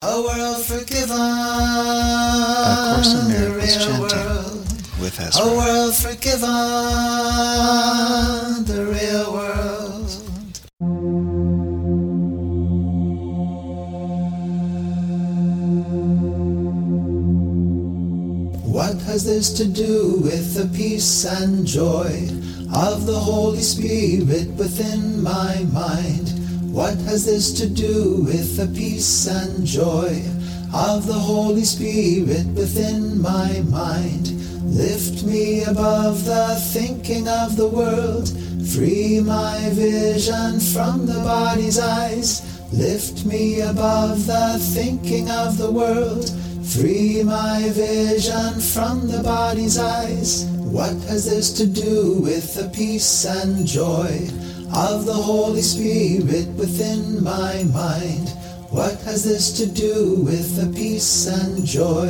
A world forgiven. A Course in the Miracles real chanting world. with A world forgiven. The real world. What has this to do with the peace and joy of the Holy Spirit within my mind? What has this to do with the peace and joy of the Holy Spirit within my mind? Lift me above the thinking of the world, free my vision from the body's eyes. Lift me above the thinking of the world, free my vision from the body's eyes. What has this to do with the peace and joy of the Holy Spirit within my mind? What has this to do with the peace and joy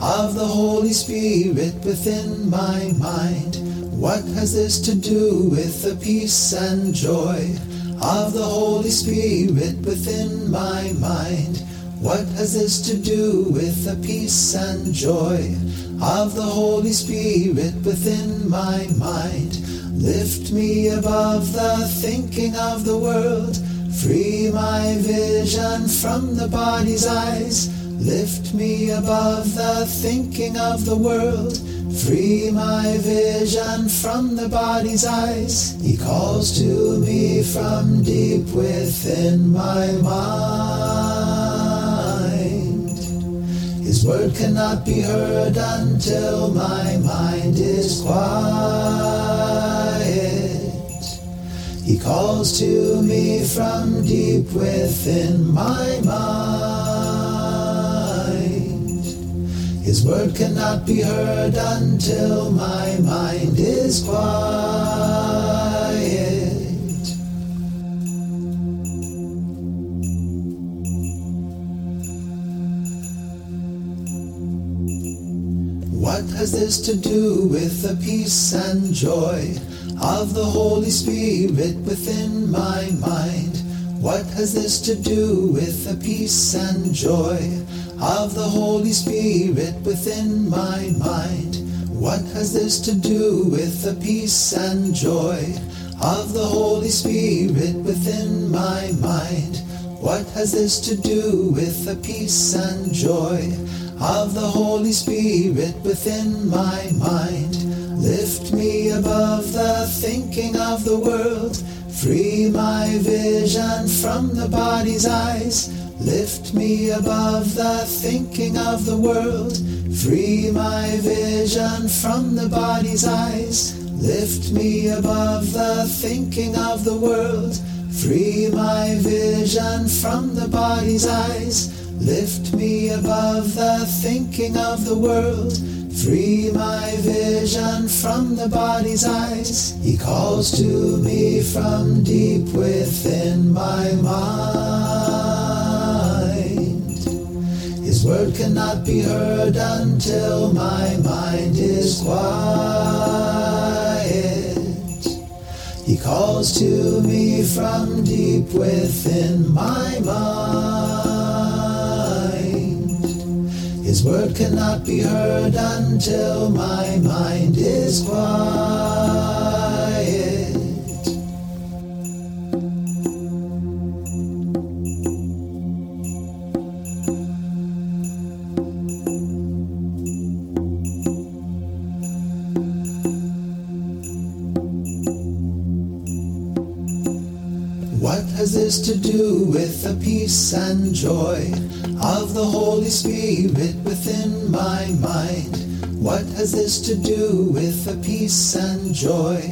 of the Holy Spirit within my mind? What has this to do with the peace and joy of the Holy Spirit within my mind? What has this to do with the peace and joy of the Holy Spirit within my mind? Lift me above the thinking of the world, free my vision from the body's eyes. Lift me above the thinking of the world, free my vision from the body's eyes. He calls to me from deep within my mind. His word cannot be heard until my mind is quiet. He calls to me from deep within my mind. His word cannot be heard until my mind is quiet. What has this to do with the peace and joy of the Holy Spirit within my mind? What has this to do with the peace and joy of the Holy Spirit within my mind? What has this to do with the peace and joy of the Holy Spirit within my mind? What has this to do with the peace and joy of the Holy Spirit within my mind? Lift me above the thinking of the world, free my vision from the body's eyes. Lift me above the thinking of the world, free my vision from the body's eyes. Lift me above the thinking of the world, free my vision from the body's eyes. Lift me above the thinking of the world, free my vision from the body's eyes. He calls to me from deep within my mind. His word cannot be heard until my mind is quiet. He calls to me from deep within my mind. His word cannot be heard until my mind is quiet. What has this to do with the peace and joy of the Holy Spirit within my mind? What has this to do with the peace and joy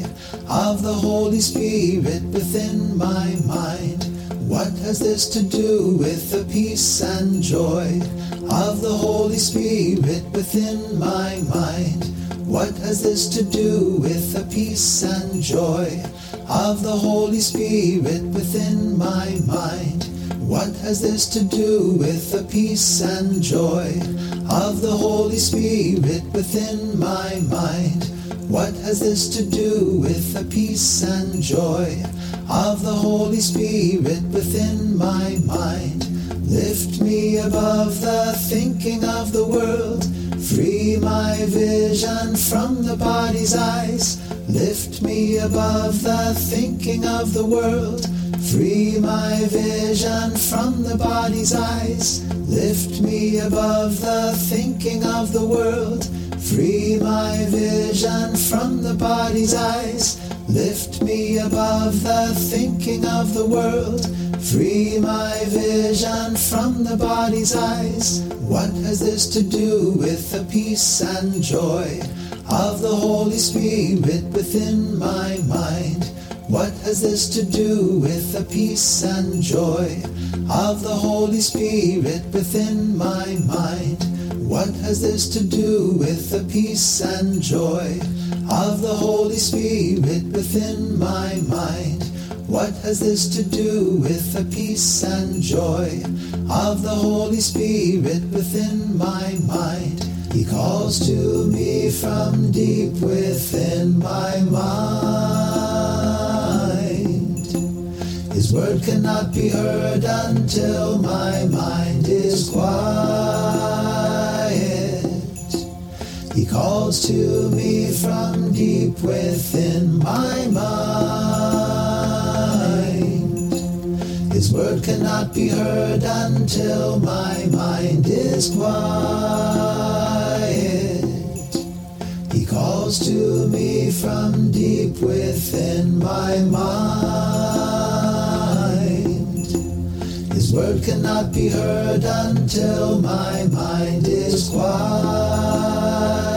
of the Holy Spirit within my mind? What has this to do with the peace and joy of the Holy Spirit within my mind? What has this to do with the peace and joy of the Holy Spirit within my mind? What has this to do with the peace and joy of the Holy Spirit within my mind? What has this to do with the peace and joy of the Holy Spirit within my mind? Lift me above the thinking of. My vision from the body's eyes. Lift me above the thinking of the world. Free my vision from the body's eyes. Lift me above the thinking of the world. Free my vision from the body's eyes. Lift me above the thinking of the world. Free my vision from the body's eyes. What has this to do with the peace and joy of the Holy Spirit within my mind? What has this to do with the peace and joy of the Holy Spirit within my mind? What has this to do with the peace and joy Holy Spirit within my mind? What has this to do with the peace and joy of the Holy Spirit within my mind? He calls to me from deep within my mind. His word cannot be heard until my mind is quiet. He calls to me from deep within my mind. His word cannot be heard until my mind is quiet. He calls to me from deep within my mind. His word cannot be heard until my mind is quiet.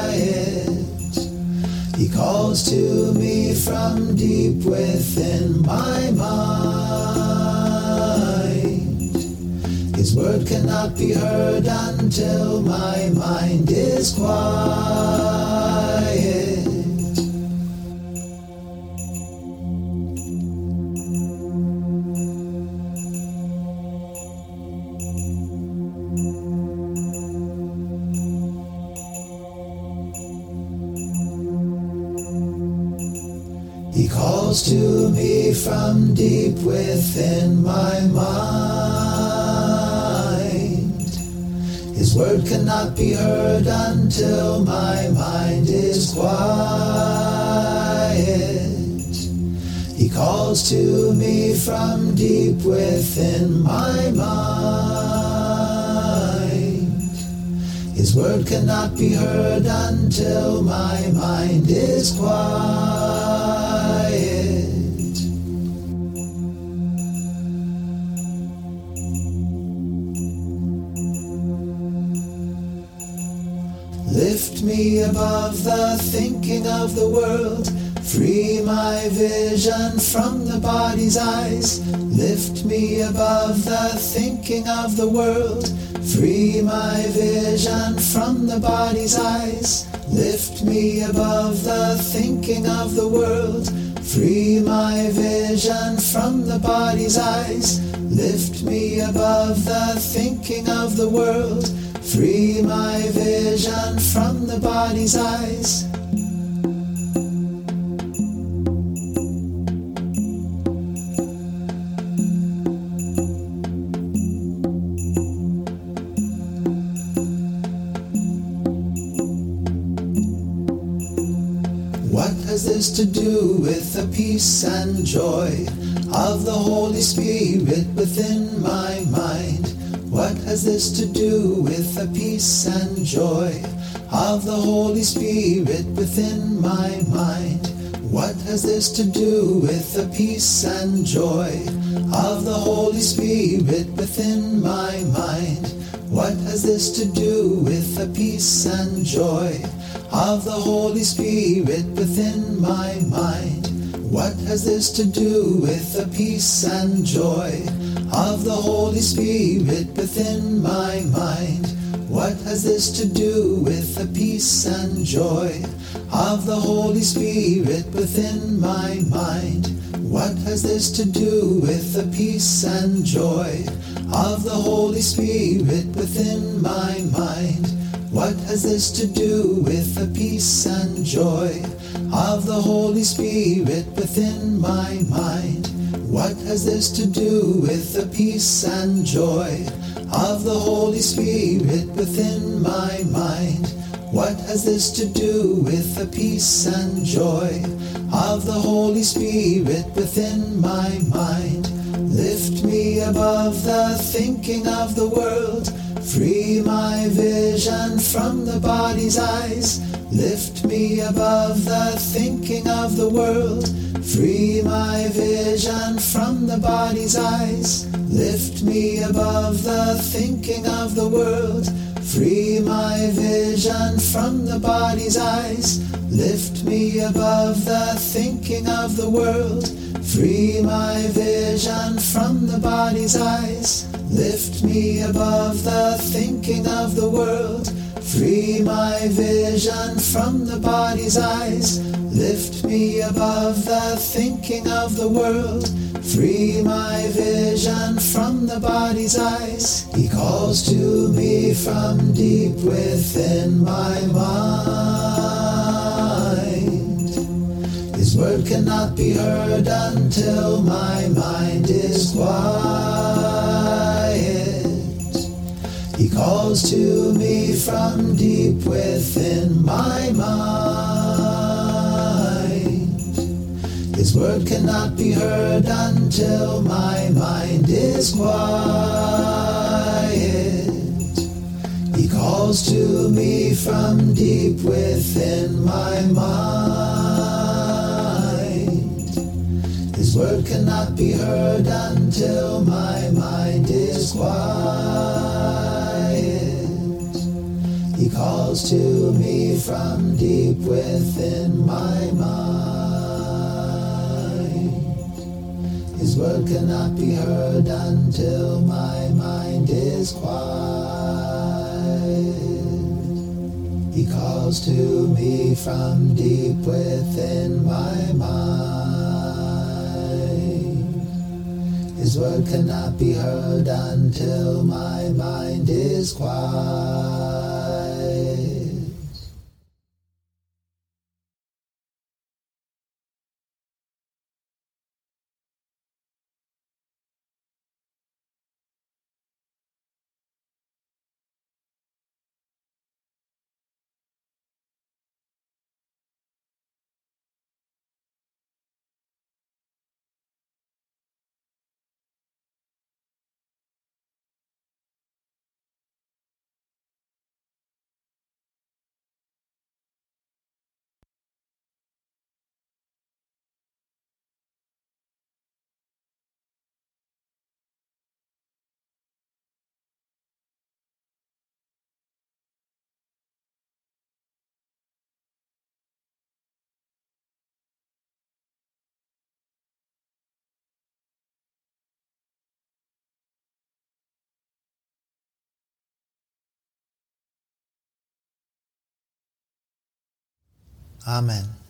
He calls to me from deep within my mind. His word cannot be heard until my mind is quiet. Calls to me from deep within my mind. His word cannot be heard until my mind is quiet. He calls to me from deep within my mind. His word cannot be heard until my mind is quiet. Lift me above the thinking of the world. Free my vision from the body's eyes. Lift me above the thinking of the world. Free my vision from the body's eyes. Lift me above the thinking of the world. Free my vision from the body's eyes. Lift me above the thinking of the world. Free my vision from the body's eyes. What has this to do with the peace and joy of the Holy Spirit within my mind? What has this to do with the peace and joy of the Holy Spirit within my mind? What has this to do with the peace and joy of the Holy Spirit within my mind? What has this to do with the peace and joy of the Holy Spirit within my mind? What has this to do with the peace and joy of the Holy Spirit within my mind? What has this to do with the peace and joy of the Holy Spirit within my mind? What has this to do with the peace and joy of the Holy Spirit within my mind? What has this to do with the peace and joy of the Holy Spirit within my mind? What has this to do with the peace and joy of the Holy Spirit within my mind. What has this to do with the peace and joy of the Holy Spirit within my mind? Lift me above the thinking of the world. Free my vision from the body's eyes. Lift me above the thinking of the world. Free my vision from the body's eyes. Lift me above the thinking of the world. Free my vision from the body's eyes. Lift me above the thinking of the world. Free my vision from the body's eyes. Lift me above the thinking of the world. Free my vision from the body's eyes. Lift me above the thinking of the world. Free my vision from the body's eyes. He calls to me from deep within my mind. His word cannot be heard until my mind is quiet. He calls to me from deep within my mind. Word cannot be heard until my mind is quiet. He calls to me from deep within my mind. His word cannot be heard until my mind is quiet. He calls to me from deep within my mind. His word cannot be heard until my mind is quiet. He calls to me from deep within my mind. His word cannot be heard until my mind is quiet. Amen.